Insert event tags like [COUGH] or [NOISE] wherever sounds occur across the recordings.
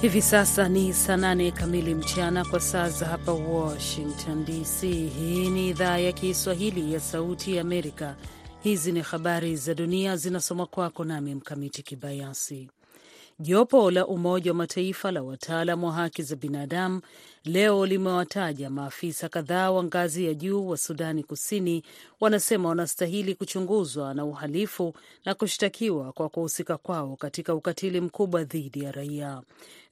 Hivi sasa ni saa nane kamili mchana kwa saa za hapa Washington DC. Hii ni idhaa ya Kiswahili ya Sauti ya Amerika. Hizi ni habari za dunia zinasoma kwako nami Mkamiti Kibayasi. Jopo la Umoja wa Mataifa la wataalam wa haki za binadamu leo limewataja maafisa kadhaa wa ngazi ya juu wa Sudani Kusini, wanasema wanastahili kuchunguzwa na uhalifu na kushtakiwa kwa kuhusika kwao katika ukatili mkubwa dhidi ya raia.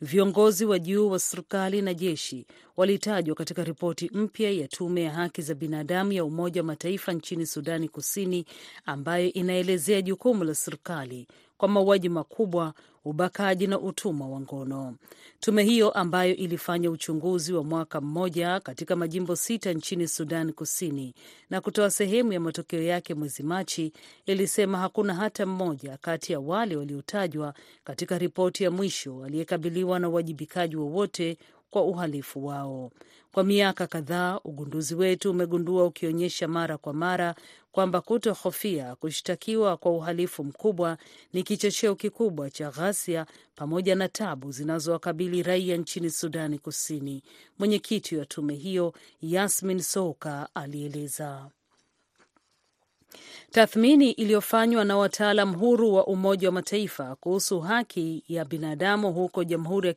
Viongozi wa juu wa serikali na jeshi walitajwa katika ripoti mpya ya tume ya haki za binadamu ya Umoja wa Mataifa nchini Sudani Kusini, ambayo inaelezea jukumu la serikali kwa mauaji makubwa, ubakaji na utumwa wa ngono. Tume hiyo ambayo ilifanya uchunguzi wa mwaka mmoja katika majimbo sita nchini Sudan Kusini na kutoa sehemu ya matokeo yake mwezi Machi, ilisema hakuna hata mmoja kati ya wale waliotajwa katika ripoti ya mwisho aliyekabiliwa na uwajibikaji wowote kwa uhalifu wao. Kwa miaka kadhaa, ugunduzi wetu umegundua ukionyesha mara kwa mara kwamba kutohofia kushtakiwa kwa uhalifu mkubwa ni kichocheo kikubwa cha ghasia pamoja na tabu zinazowakabili raia nchini Sudani Kusini. Mwenyekiti wa tume hiyo Yasmin Souka alieleza. Tathmini iliyofanywa na wataalam huru wa Umoja wa Mataifa kuhusu haki ya binadamu huko Jamhuri ya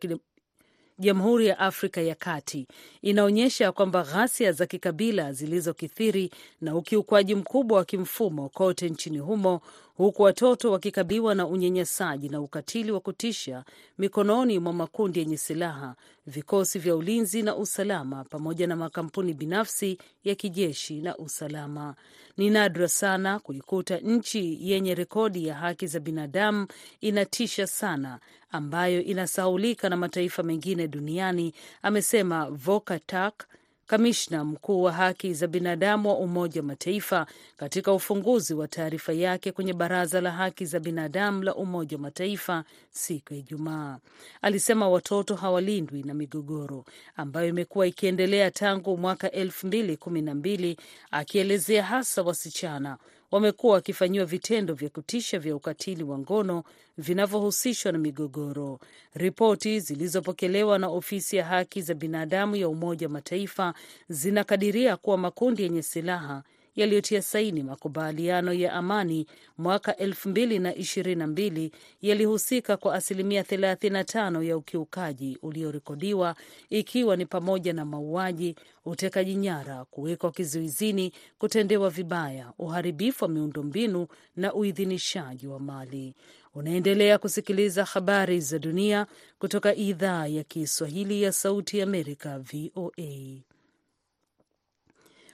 Jamhuri ya Afrika ya Kati. Inaonyesha kwamba ghasia za kikabila zilizokithiri na ukiukwaji mkubwa wa kimfumo kote nchini humo, huku watoto wakikabiliwa na unyanyasaji na ukatili wa kutisha mikononi mwa makundi yenye silaha, vikosi vya ulinzi na usalama, pamoja na makampuni binafsi ya kijeshi na usalama. Ni nadra sana kuikuta nchi yenye rekodi ya haki za binadamu, inatisha sana, ambayo inasahaulika na mataifa mengine duniani, amesema Volker Turk, kamishna mkuu wa haki za binadamu wa Umoja wa Mataifa katika ufunguzi wa taarifa yake kwenye Baraza la Haki za Binadamu la Umoja wa Mataifa siku ya Ijumaa. Alisema watoto hawalindwi na migogoro ambayo imekuwa ikiendelea tangu mwaka elfu mbili kumi na mbili, akielezea hasa wasichana wamekuwa wakifanyiwa vitendo vya kutisha vya ukatili wa ngono vinavyohusishwa na migogoro. Ripoti zilizopokelewa na ofisi ya haki za binadamu ya Umoja wa Mataifa zinakadiria kuwa makundi yenye silaha yaliyotia saini makubaliano ya amani mwaka elfu mbili na ishirini na mbili yalihusika kwa asilimia 35 ya ukiukaji uliorekodiwa ikiwa ni pamoja na mauaji, utekaji nyara, kuwekwa kizuizini, kutendewa vibaya, uharibifu wa miundombinu na uidhinishaji wa mali. Unaendelea kusikiliza habari za dunia kutoka idhaa ya Kiswahili ya Sauti ya Amerika, VOA.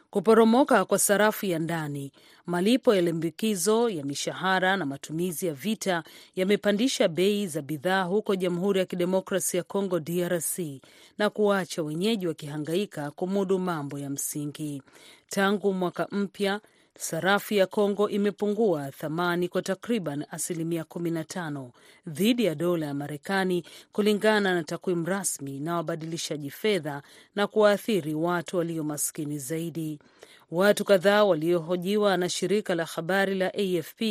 Kuporomoka kwa sarafu ya ndani, malipo ya limbikizo ya mishahara na matumizi ya vita yamepandisha bei za bidhaa huko Jamhuri ya Kidemokrasi ya Kongo, DRC, na kuwaacha wenyeji wakihangaika kumudu mambo ya msingi. Tangu mwaka mpya sarafu ya Kongo imepungua thamani kwa takriban asilimia 15 dhidi ya dola ya Marekani, kulingana na takwimu rasmi na wabadilishaji fedha, na kuwaathiri watu walio maskini zaidi. Watu kadhaa waliohojiwa na shirika la habari la AFP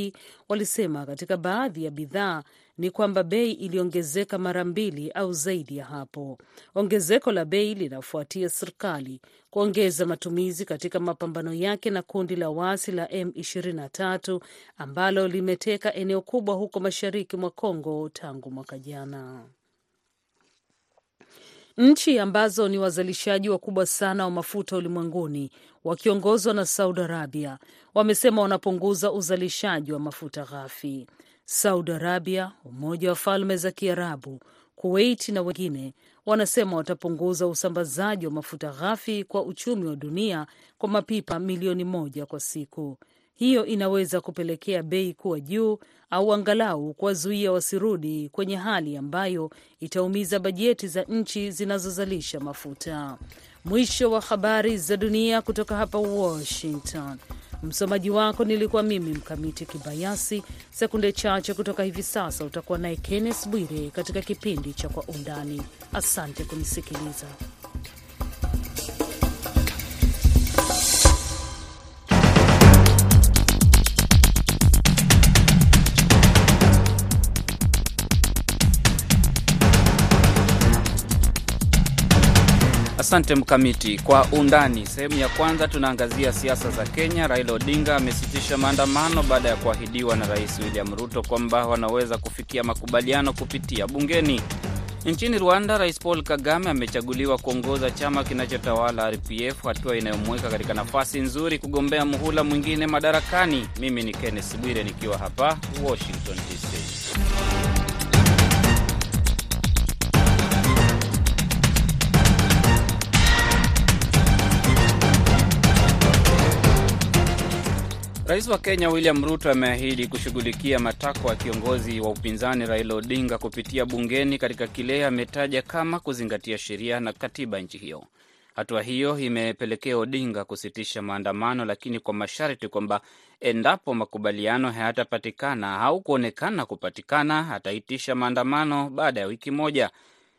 walisema katika baadhi ya bidhaa ni kwamba bei iliongezeka mara mbili au zaidi ya hapo. Ongezeko la bei linafuatia serikali kuongeza matumizi katika mapambano yake na kundi la waasi la M23 ambalo limeteka eneo kubwa huko mashariki mwa Kongo tangu mwaka jana. Nchi ambazo ni wazalishaji wakubwa sana wa mafuta ulimwenguni wakiongozwa na Saudi Arabia wamesema wanapunguza uzalishaji wa mafuta ghafi. Saudi Arabia, Umoja wa Falme za Kiarabu, Kuwait na wengine wanasema watapunguza usambazaji wa mafuta ghafi kwa uchumi wa dunia kwa mapipa milioni moja kwa siku. Hiyo inaweza kupelekea bei kuwa juu au angalau kuwazuia wasirudi kwenye hali ambayo itaumiza bajeti za nchi zinazozalisha mafuta. Mwisho wa habari za dunia kutoka hapa Washington. Msomaji wako nilikuwa mimi Mkamiti Kibayasi. Sekunde chache kutoka hivi sasa utakuwa naye Kenneth Bwire katika kipindi cha Kwa Undani. Asante kunisikiliza. Asante Mkamiti. Kwa undani, sehemu ya kwanza tunaangazia siasa za Kenya. Raila Odinga amesitisha maandamano baada ya kuahidiwa na Rais William Ruto kwamba wanaweza kufikia makubaliano kupitia bungeni. Nchini Rwanda, Rais Paul Kagame amechaguliwa kuongoza chama kinachotawala RPF, hatua inayomweka katika nafasi nzuri kugombea muhula mwingine madarakani. Mimi ni Kenneth Bwire nikiwa hapa Washington DC. Rais wa Kenya William Ruto ameahidi kushughulikia matakwa ya kiongozi wa upinzani Raila Odinga kupitia bungeni katika kile ametaja kama kuzingatia sheria na katiba nchi hiyo. Hatua hiyo imepelekea Odinga kusitisha maandamano, lakini kwa masharti kwamba endapo makubaliano hayatapatikana au kuonekana kupatikana, ataitisha maandamano baada ya wiki moja.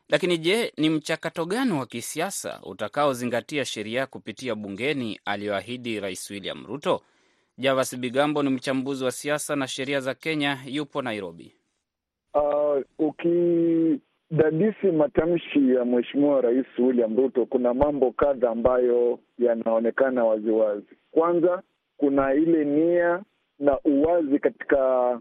Lakini je, ni mchakato gani wa kisiasa utakaozingatia sheria kupitia bungeni aliyoahidi Rais William Ruto? Javas Bigambo ni mchambuzi wa siasa na sheria za Kenya, yupo Nairobi. Uh, ukidadisi matamshi ya Mheshimiwa Rais William Ruto, kuna mambo kadha ambayo yanaonekana waziwazi. Kwanza, kuna ile nia na uwazi katika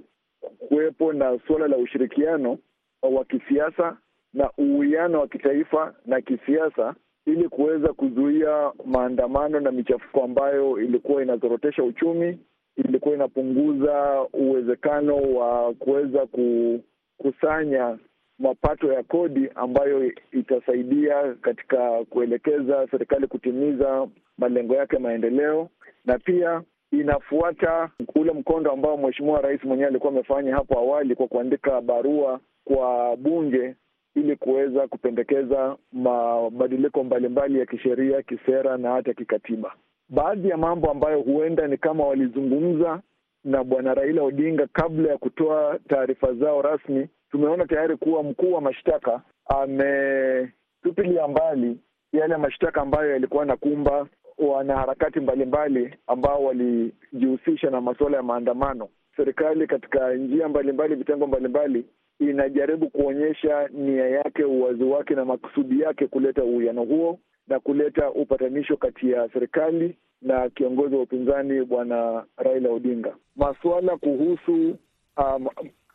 kuwepo na suala la ushirikiano wa kisiasa na uwiano wa kitaifa na kisiasa ili kuweza kuzuia maandamano na michafuko ambayo ilikuwa inazorotesha uchumi, ilikuwa inapunguza uwezekano wa kuweza kukusanya mapato ya kodi ambayo itasaidia katika kuelekeza serikali kutimiza malengo yake maendeleo, na pia inafuata ule mkondo ambao Mheshimiwa Rais mwenyewe alikuwa amefanya hapo awali kwa kuandika barua kwa bunge ili kuweza kupendekeza mabadiliko mbalimbali ya kisheria, kisera na hata kikatiba. Baadhi ya mambo ambayo huenda ni kama walizungumza na bwana Raila Odinga kabla ya kutoa taarifa zao rasmi. Tumeona tayari kuwa mkuu wa mashtaka ametupilia mbali yale mashtaka ambayo yalikuwa nakumba wanaharakati mbalimbali ambao walijihusisha na masuala ya maandamano. Serikali katika njia mbalimbali, vitengo mbalimbali inajaribu kuonyesha nia yake, uwazi wake na makusudi yake kuleta uwiano huo na kuleta upatanisho kati ya serikali na kiongozi wa upinzani bwana Raila Odinga. Masuala kuhusu um,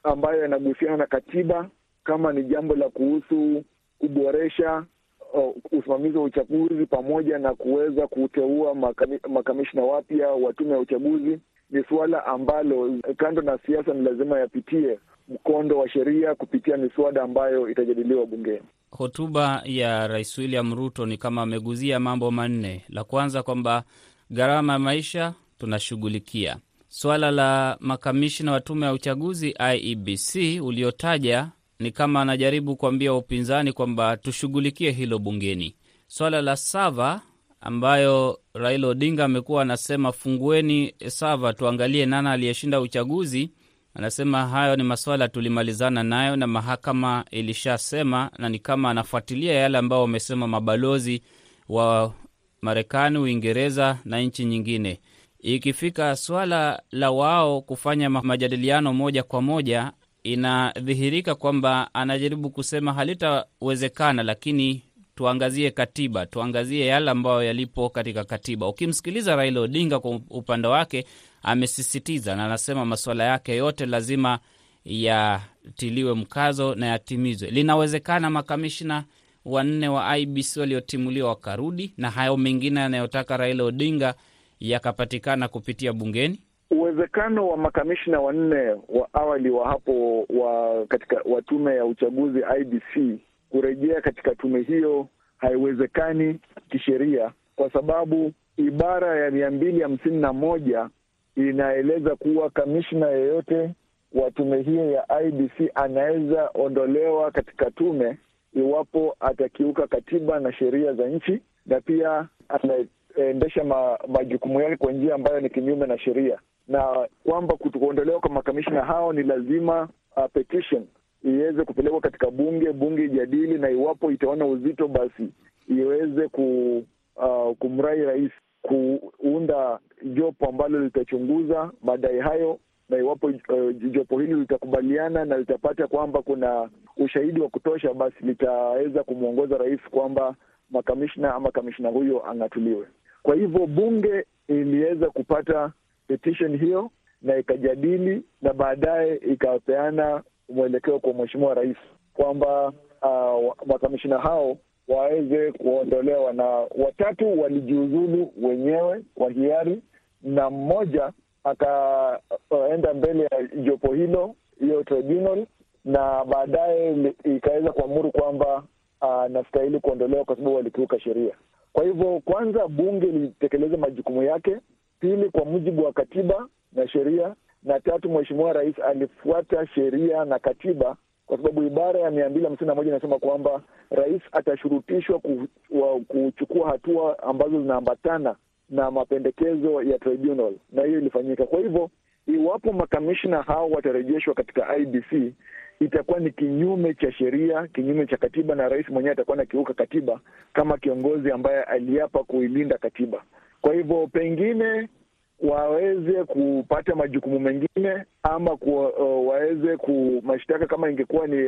ambayo yanagusiana na katiba, kama ni jambo la kuhusu kuboresha uh, usimamizi wa uchaguzi pamoja na kuweza kuteua makami, makamishna wapya wa tume ya uchaguzi, ni suala ambalo kando na siasa ni lazima yapitie mkondo wa sheria kupitia miswada ambayo itajadiliwa bungeni. Hotuba ya Rais William Ruto ni kama ameguzia mambo manne. La kwanza kwamba gharama ya maisha tunashughulikia. Swala la makamishina wa tume ya uchaguzi IEBC uliotaja ni kama anajaribu kuambia upinzani kwamba tushughulikie hilo bungeni. Swala la sava ambayo Raila Odinga amekuwa anasema fungueni sava tuangalie nana aliyeshinda uchaguzi anasema hayo ni maswala tulimalizana nayo na mahakama ilishasema, na ni kama anafuatilia yale ambayo wamesema mabalozi wa Marekani, Uingereza na nchi nyingine. Ikifika swala la wao kufanya majadiliano moja kwa moja, inadhihirika kwamba anajaribu kusema halitawezekana, lakini tuangazie katiba, tuangazie yale ambayo yalipo katika katiba. Ukimsikiliza Raila Odinga kwa upande wake amesisitiza na anasema masuala yake yote lazima yatiliwe mkazo na yatimizwe. Linawezekana makamishna wanne wa IBC waliotimuliwa wakarudi na hayo mengine yanayotaka Raila Odinga yakapatikana kupitia bungeni. Uwezekano wa makamishna wanne wa awali wa hapo wa katika wa tume ya uchaguzi IBC kurejea katika tume hiyo haiwezekani kisheria, kwa sababu ibara ya mia mbili hamsini na moja inaeleza kuwa kamishna yeyote wa tume hiyo ya IBC anaweza ondolewa katika tume iwapo atakiuka katiba na sheria za nchi na pia anaendesha ma, majukumu yake kwa njia ambayo ni kinyume na sheria, na kwamba kuondolewa kwa makamishna hao ni lazima uh, petition iweze kupelekwa katika bunge, bunge ijadili, na iwapo itaona uzito, basi iweze ku, uh, kumrai rais kuunda jopo ambalo litachunguza madai hayo na iwapo uh, jopo hili litakubaliana na litapata kwamba kuna ushahidi wa kutosha, basi litaweza kumwongoza rais kwamba makamishna ama kamishna huyo ang'atuliwe. Kwa hivyo bunge iliweza kupata petition hiyo na ikajadili na baadaye ikapeana mwelekeo kwa mheshimiwa rais kwamba uh, makamishina hao waweze kuondolewa, na watatu walijiuzulu wenyewe kwa hiari na mmoja akaenda mbele ya jopo hilo hiyo tribunal, na baadaye ikaweza kuamuru kwamba anastahili uh, kuondolewa kwa sababu walikiuka sheria. Kwa hivyo, kwanza bunge lilitekeleza majukumu yake, pili kwa mujibu wa katiba na sheria, na tatu mheshimiwa rais alifuata sheria na katiba kwa sababu ibara ya mia mbili hamsini na moja inasema kwamba rais atashurutishwa kuchukua hatua ambazo zinaambatana na mapendekezo ya tribunal, na hiyo ilifanyika. Kwa hivyo iwapo makamishna hao watarejeshwa katika IBC itakuwa ni kinyume cha sheria, kinyume cha katiba, na rais mwenyewe atakuwa anakiuka katiba kama kiongozi ambaye aliapa kuilinda katiba. Kwa hivyo pengine waweze kupata majukumu mengine ama ku, uh, waweze ku mashtaka kama ingekuwa ni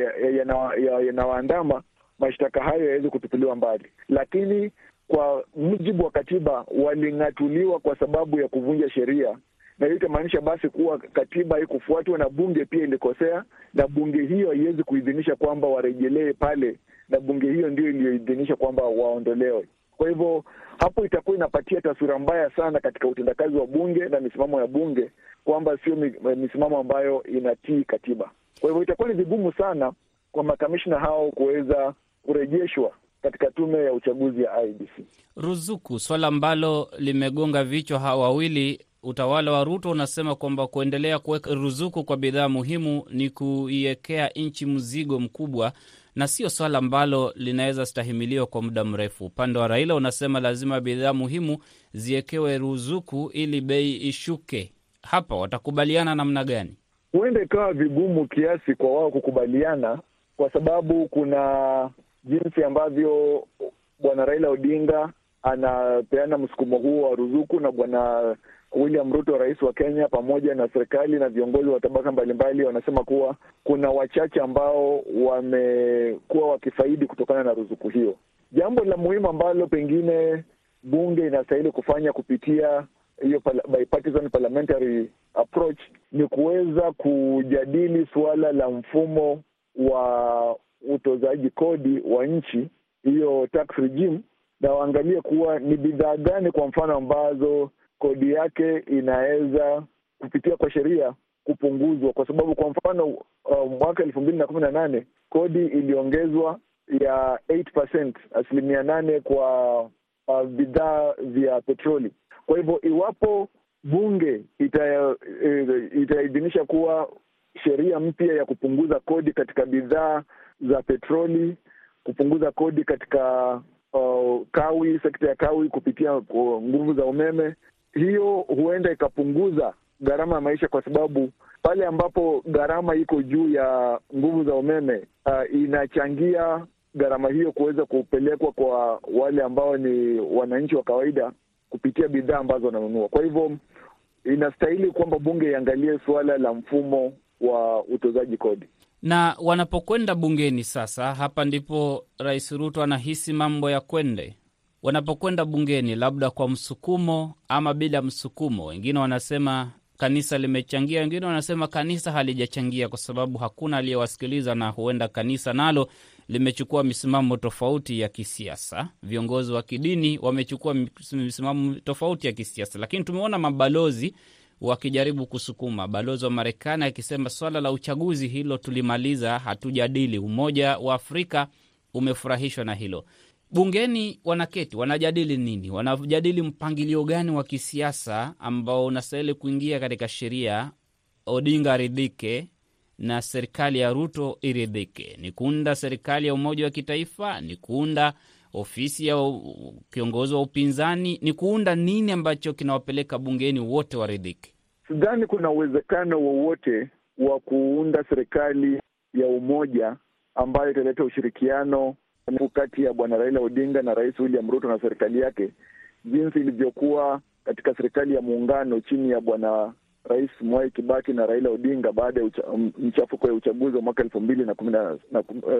yanawaandama ya, ya mashtaka hayo yaweze kutupiliwa mbali, lakini kwa mujibu wa katiba waling'atuliwa kwa sababu ya kuvunja sheria, na hiyo itamaanisha basi kuwa katiba haikufuatwa na bunge pia ilikosea, na bunge hiyo haiwezi kuidhinisha kwamba warejelee pale, na bunge hiyo ndio iliyoidhinisha kwamba waondolewe. Kwa hivyo hapo itakuwa inapatia taswira mbaya sana katika utendakazi wa bunge na misimamo ya bunge kwamba sio misimamo ambayo inatii katiba. Kwa hivyo itakuwa ni vigumu sana kwa makamishna hao kuweza kurejeshwa katika tume ya uchaguzi ya IBC. Ruzuku, swala ambalo limegonga vichwa hawa wawili. Utawala wa Ruto unasema kwamba kuendelea kuweka ruzuku kwa bidhaa muhimu ni kuiwekea nchi mzigo mkubwa na sio swala ambalo linaweza stahimiliwa kwa muda mrefu. Upande wa Raila unasema lazima bidhaa muhimu ziwekewe ruzuku ili bei ishuke. Hapa watakubaliana namna gani? Huenda ikawa vigumu kiasi kwa wao kukubaliana, kwa sababu kuna jinsi ambavyo bwana Raila Odinga anapeana msukumo huo wa ruzuku na bwana William Ruto, rais wa Kenya, pamoja na serikali na viongozi wa tabaka mbalimbali wanasema kuwa kuna wachache ambao wamekuwa wakifaidi kutokana na ruzuku hiyo. Jambo la muhimu ambalo pengine bunge inastahili kufanya kupitia hiyo bipartisan parliamentary approach ni kuweza kujadili suala la mfumo wa utozaji kodi wa nchi, hiyo tax regime, na waangalie kuwa ni bidhaa gani kwa mfano ambazo kodi yake inaweza kupitia kwa sheria kupunguzwa, kwa sababu kwa mfano uh, mwaka elfu mbili na kumi na nane kodi iliongezwa ya 8%, asilimia nane kwa uh, bidhaa vya petroli. Kwa hivyo iwapo bunge itaidhinisha ita kuwa sheria mpya ya kupunguza kodi katika bidhaa za petroli, kupunguza kodi katika uh, kawi, sekta ya kawi kupitia uh, nguvu za umeme hiyo huenda ikapunguza gharama ya maisha, kwa sababu pale ambapo gharama iko juu ya nguvu za umeme uh, inachangia gharama hiyo kuweza kupelekwa kwa wale ambao ni wananchi wa kawaida kupitia bidhaa ambazo wananunua. Kwa hivyo inastahili kwamba bunge iangalie suala la mfumo wa utozaji kodi na wanapokwenda bungeni. Sasa hapa ndipo Rais Ruto anahisi mambo ya kwende wanapokwenda bungeni, labda kwa msukumo ama bila msukumo. Wengine wanasema kanisa limechangia, wengine wanasema kanisa halijachangia, kwa sababu hakuna aliyewasikiliza, na huenda kanisa nalo limechukua misimamo tofauti ya kisiasa. Viongozi wa kidini wamechukua misimamo tofauti ya kisiasa, lakini tumeona mabalozi wakijaribu kusukuma. Balozi wa Marekani akisema swala la uchaguzi hilo tulimaliza, hatujadili. Umoja wa Afrika umefurahishwa na hilo. Bungeni wanaketi wanajadili nini? Wanajadili mpangilio gani wa kisiasa ambao unastahili kuingia katika sheria, Odinga aridhike na serikali ya Ruto iridhike? Ni kuunda serikali ya umoja wa kitaifa? Ni kuunda ofisi ya kiongozi wa upinzani? Ni kuunda nini ambacho kinawapeleka bungeni wote waridhike? Sidhani kuna uwezekano wowote wa kuunda serikali ya umoja ambayo italeta ushirikiano kati ya bwana Raila Odinga na rais William Ruto na serikali yake, jinsi ilivyokuwa katika serikali ya muungano chini ya bwana Rais Mwai Kibaki na Raila Odinga baada ya mchafuko ya uchaguzi wa mwaka elfu mbili na kumi na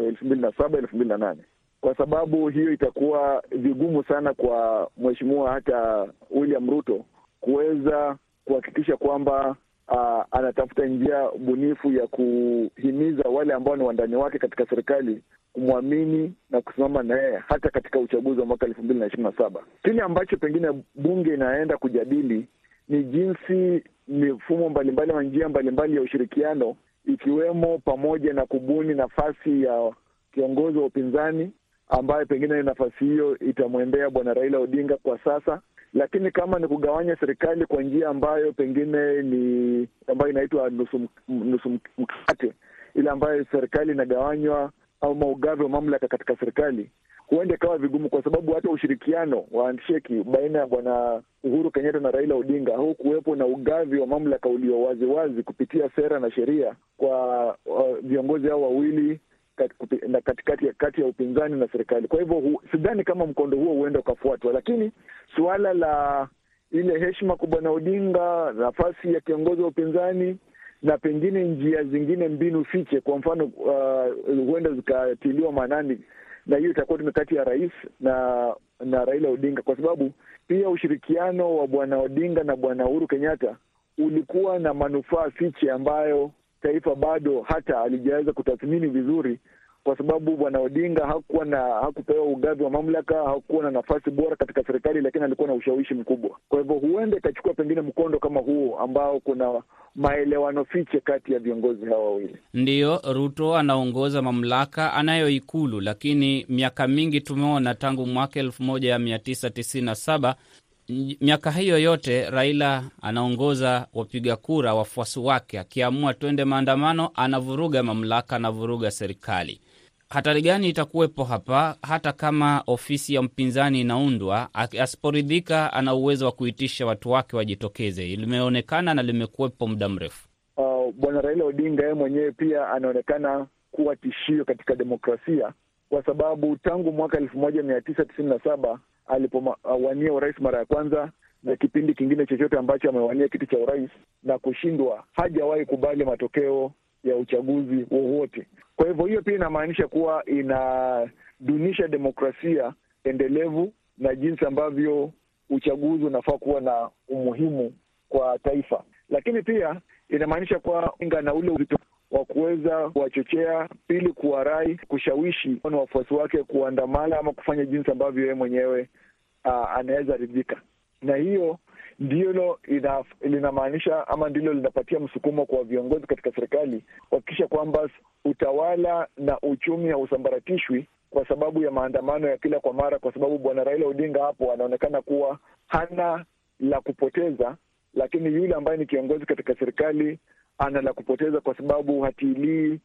elfu mbili na saba elfu mbili na nane. Kwa sababu hiyo itakuwa vigumu sana kwa mheshimiwa hata William Ruto kuweza kuhakikisha kwamba uh, anatafuta njia bunifu ya kuhimiza wale ambao ni wandani wake katika serikali kumwamini na kusimama na yeye hata katika uchaguzi wa mwaka elfu mbili na ishirini na saba. Kile ambacho pengine bunge inaenda kujadili ni jinsi mifumo mbalimbali na njia mbalimbali ya ushirikiano ikiwemo pamoja na kubuni nafasi ya kiongozi wa upinzani ambaye pengine nafasi hiyo itamwendea bwana Raila Odinga kwa sasa, lakini kama ni kugawanya serikali kwa njia ambayo pengine ni ambayo inaitwa nusu, nusu mkate, ile ambayo serikali inagawanywa au maugavi wa mamlaka katika serikali, huenda ikawa vigumu, kwa sababu hata ushirikiano wa handsheki baina ya bwana Uhuru Kenyatta na Raila Odinga hau kuwepo na ugavi wa mamlaka ulio waziwazi kupitia sera na sheria kwa viongozi hao wawili katikati kati ya upinzani na serikali. Kwa hivyo sidhani kama mkondo huo huenda ukafuatwa, lakini suala la ile heshima kwa bwana Odinga, nafasi ya kiongozi wa upinzani na pengine njia zingine, mbinu fiche, kwa mfano uh, huenda zikatiliwa maanani, na hiyo itakuwa tume kati ya rais na na Raila Odinga, kwa sababu pia ushirikiano wa bwana Odinga na bwana Uhuru Kenyatta ulikuwa na manufaa fiche ambayo taifa bado hata alijaweza kutathmini vizuri, kwa sababu bwana Odinga hakuwa na hakupewa ugavi wa mamlaka, hakuwa na nafasi bora katika serikali, lakini alikuwa na ushawishi mkubwa. Kwa hivyo huenda ikachukua pengine mkondo kama huo ambao kuna maelewano fiche kati ya viongozi hawa wawili. Ndiyo, Ruto anaongoza mamlaka anayo Ikulu, lakini miaka mingi tumeona tangu mwaka elfu moja mia tisa tisini na saba miaka hiyo yote Raila anaongoza wapiga kura, wafuasi wake, akiamua twende maandamano, anavuruga mamlaka, anavuruga serikali. Hatari gani itakuwepo hapa? Hata kama ofisi ya mpinzani inaundwa, asiporidhika, ana uwezo wa kuitisha watu wake wajitokeze. Limeonekana na limekuwepo muda mrefu. Uh, bwana Raila Odinga yeye mwenyewe pia anaonekana kuwa tishio katika demokrasia, kwa sababu tangu mwaka elfu moja mia tisa tisini na saba alipowania urais mara ya kwanza na kipindi kingine chochote ambacho amewania kiti cha urais na kushindwa, hajawahi kubali matokeo ya uchaguzi wowote. Kwa hivyo hiyo pia inamaanisha kuwa inadunisha demokrasia endelevu na jinsi ambavyo uchaguzi unafaa kuwa na umuhimu kwa taifa, lakini pia inamaanisha kuwa inga na ule uzito wa kuweza kuwachochea, pili kuwarai, kushawishi na wafuasi wake kuandamana ama kufanya jinsi ambavyo yeye mwenyewe uh, anaweza ridhika, na hiyo ndilo linamaanisha ama ndilo linapatia msukumo kwa viongozi katika serikali kuhakikisha kwamba utawala na uchumi hausambaratishwi kwa sababu ya maandamano ya kila kwa mara, kwa sababu bwana Raila Odinga hapo anaonekana kuwa hana la kupoteza, lakini yule ambaye ni kiongozi katika serikali ana la kupoteza kwa sababu hatilii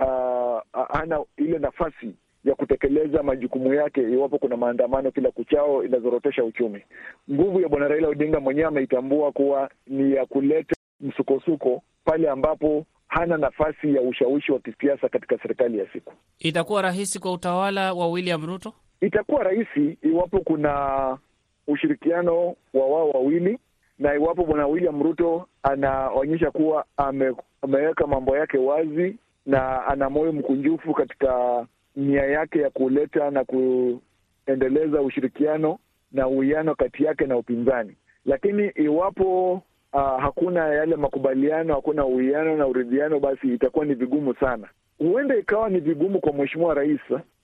uh, hana ile nafasi ya kutekeleza majukumu yake iwapo kuna maandamano kila kuchao inazorotesha uchumi. Nguvu ya bwana Raila Odinga mwenyewe ameitambua kuwa ni ya kuleta msukosuko pale ambapo hana nafasi ya ushawishi wa kisiasa katika serikali ya siku. Itakuwa rahisi kwa utawala wa William Ruto, itakuwa rahisi iwapo kuna ushirikiano wa wao wawili na iwapo bwana William Ruto anaonyesha kuwa ame, ameweka mambo yake wazi na ana moyo mkunjufu katika nia yake ya kuleta na kuendeleza ushirikiano na uwiano kati yake na upinzani. Lakini iwapo uh, hakuna yale makubaliano, hakuna uwiano na uridhiano, basi itakuwa ni vigumu sana. Huenda ikawa ni vigumu kwa mheshimiwa rais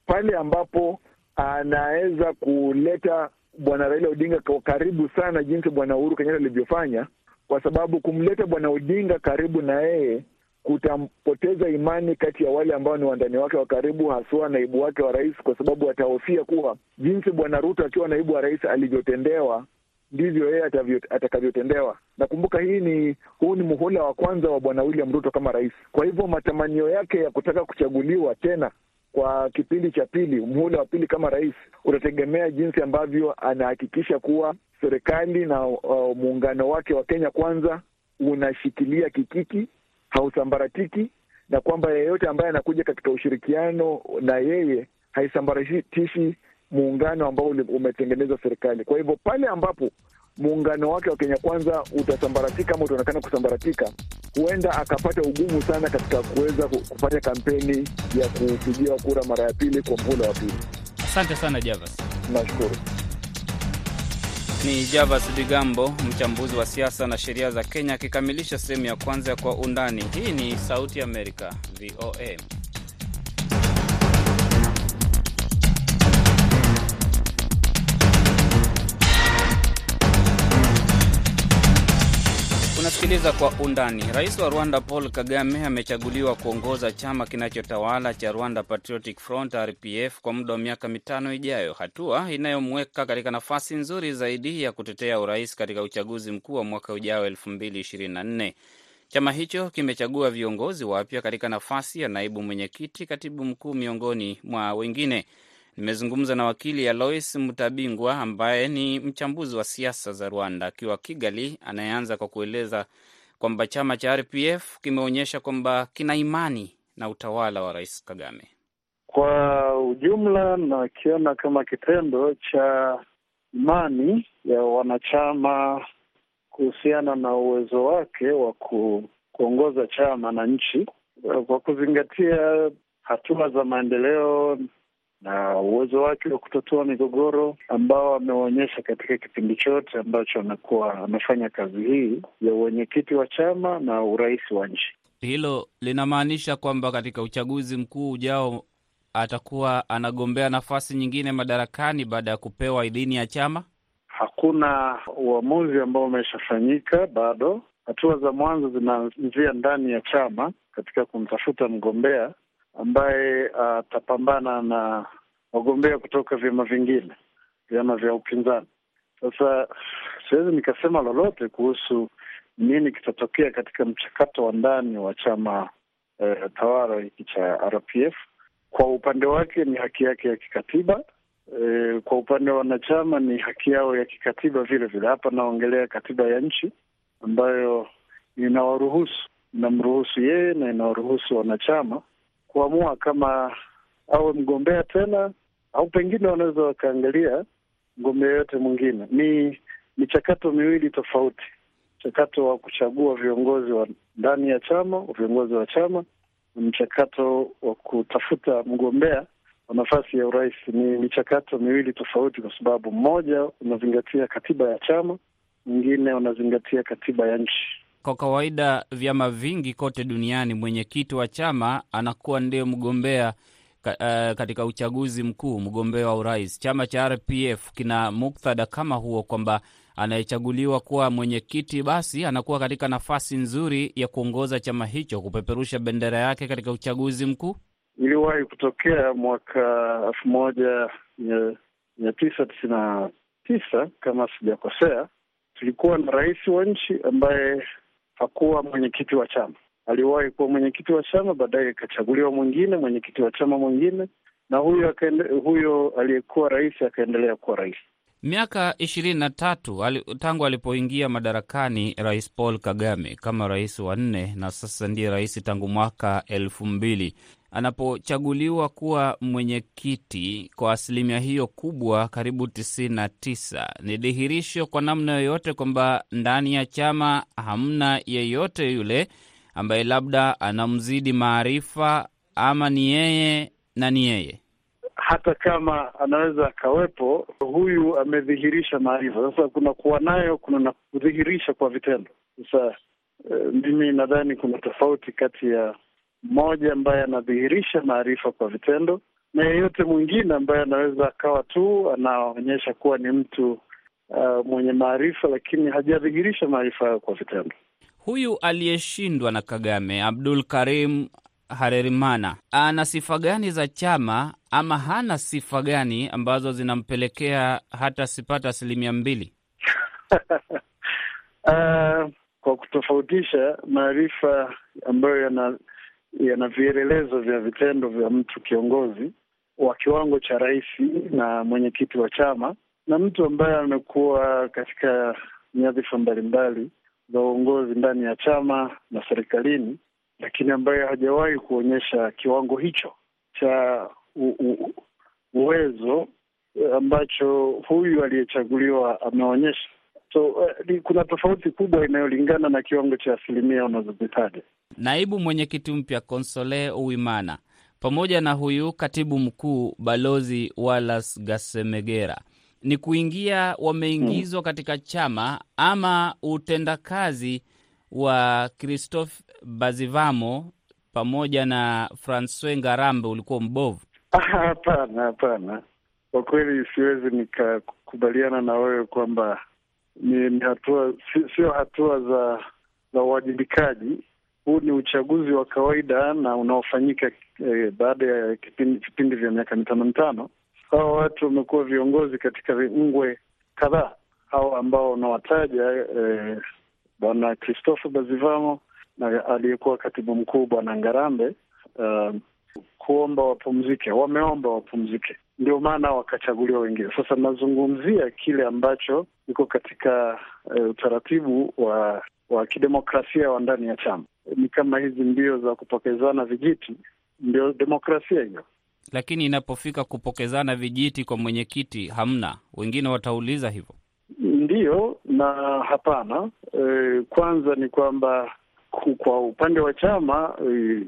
pale ambapo anaweza kuleta bwana Raila Odinga kwa karibu sana, jinsi bwana Uhuru Kenyatta alivyofanya, kwa sababu kumleta bwana Odinga karibu na yeye kutampoteza imani kati ya wale ambao ni wandani wake wa karibu, haswa naibu wake wa rais, kwa sababu atahofia kuwa jinsi bwana Ruto akiwa naibu wa rais alivyotendewa ndivyo yeye atakavyotendewa. Nakumbuka hii ni huu ni muhula wa kwanza wa bwana William Ruto kama rais. Kwa hivyo matamanio yake ya kutaka kuchaguliwa tena kwa kipindi cha pili, muhula wa pili kama rais, utategemea jinsi ambavyo anahakikisha kuwa serikali na uh, muungano wake wa Kenya Kwanza unashikilia kikiki, hausambaratiki, na kwamba yeyote ambaye anakuja katika ushirikiano na yeye haisambaratishi muungano ambao umetengeneza serikali. Kwa hivyo pale ambapo muungano wake wa Kenya Kwanza utasambaratika ama utaonekana kusambaratika, huenda akapata ugumu sana katika kuweza kufanya kampeni ya kupigiwa kura mara ya pili kwa mhula wa pili. Asante sana Javas. Nashukuru. Ni Javas Bigambo, mchambuzi wa siasa na sheria za Kenya, akikamilisha sehemu ya kwanza ya Kwa Undani. Hii ni Sauti Amerika, VOA. Unasikiliza Kwa Undani. Rais wa Rwanda Paul Kagame amechaguliwa kuongoza chama kinachotawala cha Rwanda Patriotic Front RPF kwa muda wa miaka mitano ijayo, hatua inayomweka katika nafasi nzuri zaidi ya kutetea urais katika uchaguzi mkuu wa mwaka ujao 2024. Chama hicho kimechagua viongozi wapya katika nafasi ya naibu mwenyekiti, katibu mkuu, miongoni mwa wengine. Nimezungumza na wakili Alois Mutabingwa ambaye ni mchambuzi wa siasa za Rwanda akiwa Kigali, anayeanza kwa kueleza kwamba chama cha RPF kimeonyesha kwamba kina imani na utawala wa Rais Kagame. Kwa ujumla, nakiona kama kitendo cha imani ya wanachama kuhusiana na uwezo wake wa kuongoza chama na nchi kwa kuzingatia hatua za maendeleo na uwezo wake wa kutatua migogoro ambao ameonyesha katika kipindi chote ambacho amekuwa amefanya kazi hii ya uwenyekiti wa chama na urais wa nchi. Hilo linamaanisha kwamba katika uchaguzi mkuu ujao atakuwa anagombea nafasi nyingine madarakani baada ya kupewa idhini ya chama. Hakuna uamuzi ambao umeshafanyika bado. Hatua za mwanzo zinaanzia ndani ya chama katika kumtafuta mgombea ambaye atapambana uh, na wagombea kutoka vyama vingine, vyama vya upinzani. Sasa siwezi nikasema lolote kuhusu nini kitatokea katika mchakato wa ndani wa chama eh, tawala hiki cha RPF. Kwa upande wake ni haki yake ya kikatiba. Eh, kwa upande wa wanachama ni haki yao ya kikatiba vile vile. Hapa naongelea katiba ya nchi ambayo inawaruhusu inamruhusu yeye na inawaruhusu wanachama kuamua kama awe mgombea tena au pengine wanaweza wakaangalia mgombea yote mwingine. Ni michakato miwili tofauti, mchakato wa kuchagua viongozi wa ndani ya chama, viongozi wa chama, na mchakato wa kutafuta mgombea wa nafasi ya urais. Ni michakato miwili tofauti, kwa sababu mmoja unazingatia katiba ya chama, mwingine unazingatia katiba ya nchi. Kwa kawaida vyama vingi kote duniani mwenyekiti wa chama anakuwa ndiye mgombea katika uchaguzi mkuu, mgombea wa urais. Chama cha RPF kina muktadha kama huo kwamba anayechaguliwa kuwa mwenyekiti basi anakuwa katika nafasi nzuri ya kuongoza chama hicho kupeperusha bendera yake katika uchaguzi mkuu. Iliwahi kutokea mwaka elfu moja mia tisa tisini na tisa kama sijakosea, tulikuwa na rais wa nchi ambaye hakuwa mwenyekiti wa chama. Aliwahi kuwa mwenyekiti wa chama, baadaye ikachaguliwa mwingine mwenyekiti wa chama mwingine, na huyo akaende, huyo aliyekuwa rais akaendelea kuwa rais. Miaka ishirini na tatu ali, tangu alipoingia madarakani Rais Paul Kagame kama rais wa nne, na sasa ndiye rais tangu mwaka elfu mbili anapochaguliwa kuwa mwenyekiti kwa asilimia hiyo kubwa, karibu tisini na tisa, ni dhihirisho kwa namna yoyote kwamba ndani ya chama hamna yeyote yule ambaye labda anamzidi maarifa, ama ni yeye na ni yeye hata kama anaweza akawepo, huyu amedhihirisha maarifa. Sasa kuna kuwa nayo, kuna na kudhihirisha kwa vitendo. Sasa eh, mimi nadhani kuna tofauti kati ya mmoja ambaye anadhihirisha maarifa kwa vitendo na yeyote mwingine ambaye anaweza akawa tu anaonyesha kuwa ni mtu uh, mwenye maarifa, lakini hajadhihirisha maarifa hayo kwa vitendo. Huyu aliyeshindwa na Kagame, Abdul Karim Harerimana, ana sifa gani za chama ama hana sifa gani ambazo zinampelekea hata sipata asilimia mbili? [LAUGHS] Uh, kwa kutofautisha maarifa ambayo yana yana vielelezo vya vitendo vya mtu kiongozi wa kiwango cha rais na mwenyekiti wa chama na mtu ambaye amekuwa katika nyadhifa mbalimbali za uongozi ndani ya chama na serikalini, lakini ambaye hajawahi kuonyesha kiwango hicho cha u, u, uwezo ambacho huyu aliyechaguliwa ameonyesha. So uh, kuna tofauti kubwa inayolingana na kiwango cha asilimia unazozitaja. Naibu mwenyekiti mpya Konsole Uwimana pamoja na huyu katibu mkuu Balozi Wallace Gasemegera ni kuingia wameingizwa katika chama ama utendakazi wa Christophe Bazivamo pamoja na Francois Ngarambe ulikuwa mbovu? Hapana, hapana, kwa kweli siwezi nikakubaliana na wewe kwamba ni, ni hatua sio hatua za za uwajibikaji. Huu ni uchaguzi wa kawaida na unaofanyika eh, baada ya vipindi vya miaka mitano mitano. Hawa watu wamekuwa viongozi katika ngwe kadhaa, hawa ambao unawataja eh, bwana Christophe Bazivamo na aliyekuwa katibu mkuu bwana Ngarambe uh, kuomba wapumzike, wameomba wapumzike, ndio maana wakachaguliwa wengine. Sasa nazungumzia kile ambacho iko katika uh, utaratibu wa wa kidemokrasia wa ndani ya chama. Ni kama hizi mbio za kupokezana vijiti, ndio demokrasia hiyo. Lakini inapofika kupokezana vijiti kwa mwenyekiti, hamna. Wengine watauliza hivyo, ndiyo na hapana. E, kwanza ni kwamba kwa upande wa chama e,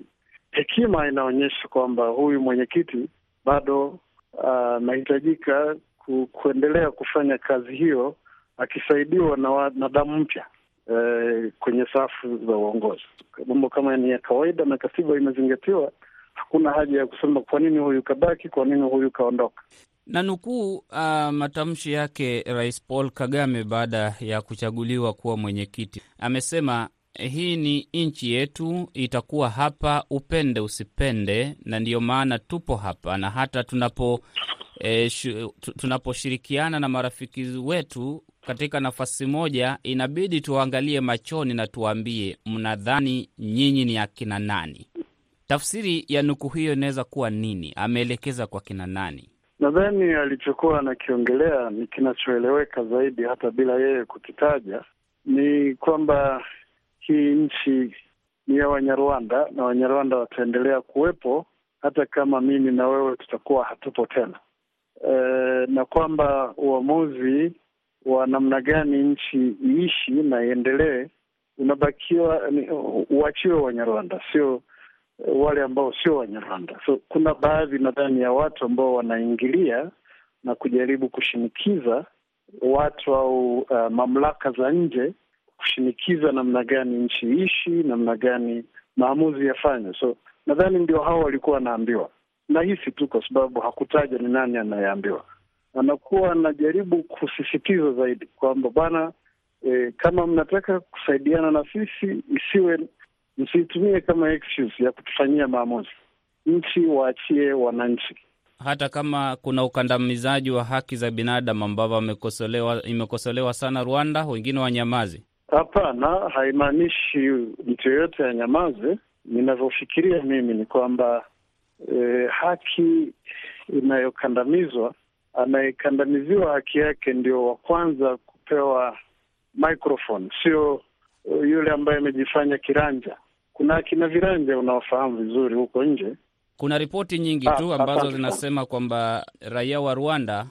hekima inaonyesha kwamba huyu mwenyekiti bado anahitajika ku, kuendelea kufanya kazi hiyo akisaidiwa na, na damu mpya e, kwenye safu za uongozi. Mambo kama ni ya kawaida na katiba imezingatiwa, hakuna haja ya kusema kwa nini huyu kabaki, kwa nini huyu kaondoka. Na nukuu uh, matamshi yake Rais Paul Kagame baada ya kuchaguliwa kuwa mwenyekiti, amesema hii ni nchi yetu, itakuwa hapa upende usipende, na ndiyo maana tupo hapa, na hata tunapo e, tunaposhirikiana na marafiki wetu katika nafasi moja, inabidi tuangalie machoni na tuwaambie, mnadhani nyinyi ni akina nani? Tafsiri ya nukuu hiyo inaweza kuwa nini? Ameelekeza kwa kina nani? Nadhani alichokuwa anakiongelea ni kinachoeleweka zaidi, hata bila yeye kukitaja, ni kwamba hii nchi ni ya Wanyarwanda na Wanyarwanda wataendelea kuwepo hata kama mimi na wewe tutakuwa hatupo tena, e, na kwamba uamuzi wa namna gani nchi iishi na iendelee unabakiwa uachiwe Wanyarwanda, sio wale ambao sio Wanyarwanda. So kuna baadhi nadhani ya watu ambao wanaingilia na kujaribu kushinikiza watu au uh, mamlaka za nje kushinikiza namna gani nchi ishi, namna gani maamuzi yafanywe. So nadhani ndio hao walikuwa wanaambiwa, nahisi tu kwa sababu hakutaja ni nani anayeambiwa. Anakuwa anajaribu kusisitiza zaidi kwamba bwana, e, kama mnataka kusaidiana na sisi, isiwe msiitumie kama excuse ya kutufanyia maamuzi. Nchi waachie wananchi. Hata kama kuna ukandamizaji wa haki za binadamu ambavyo amekosolewa, imekosolewa sana Rwanda, wengine wanyamaze. Hapana, haimaanishi mtu yeyote anyamaze. Ninavyofikiria mimi ni kwamba e, haki inayokandamizwa, anayekandamiziwa haki yake ndio wa kwanza kupewa microphone, sio yule ambaye amejifanya kiranja. Kuna akina viranja unaofahamu vizuri huko nje. Kuna ripoti nyingi tu ambazo zinasema kwamba raia wa Rwanda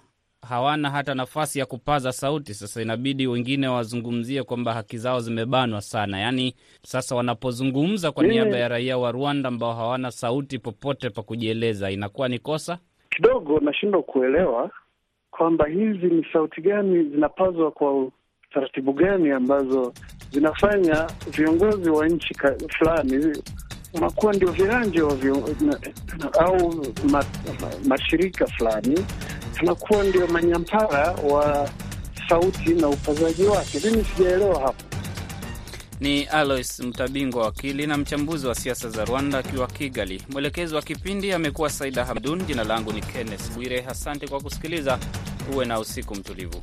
hawana hata nafasi ya kupaza sauti. Sasa inabidi wengine wazungumzie kwamba haki zao zimebanwa sana, yaani sasa wanapozungumza kwa niaba ya raia wa Rwanda ambao hawana sauti popote pa kujieleza, inakuwa ni kosa kidogo. Nashindwa kuelewa kwamba hizi ni sauti gani zinapazwa kwa taratibu gani ambazo zinafanya viongozi wa nchi fulani unakuwa ndio viranja au ma, mashirika fulani tunakuwa ndio manyampara wa sauti na upazaji wake. Mimi sijaelewa hapo. Ni Alois Mtabingwa, wakili na mchambuzi wa siasa za Rwanda akiwa Kigali. Mwelekezi wa kipindi amekuwa Saida Hamdun. Jina langu ni Kenneth Bwire. Asante kwa kusikiliza. Uwe na usiku mtulivu.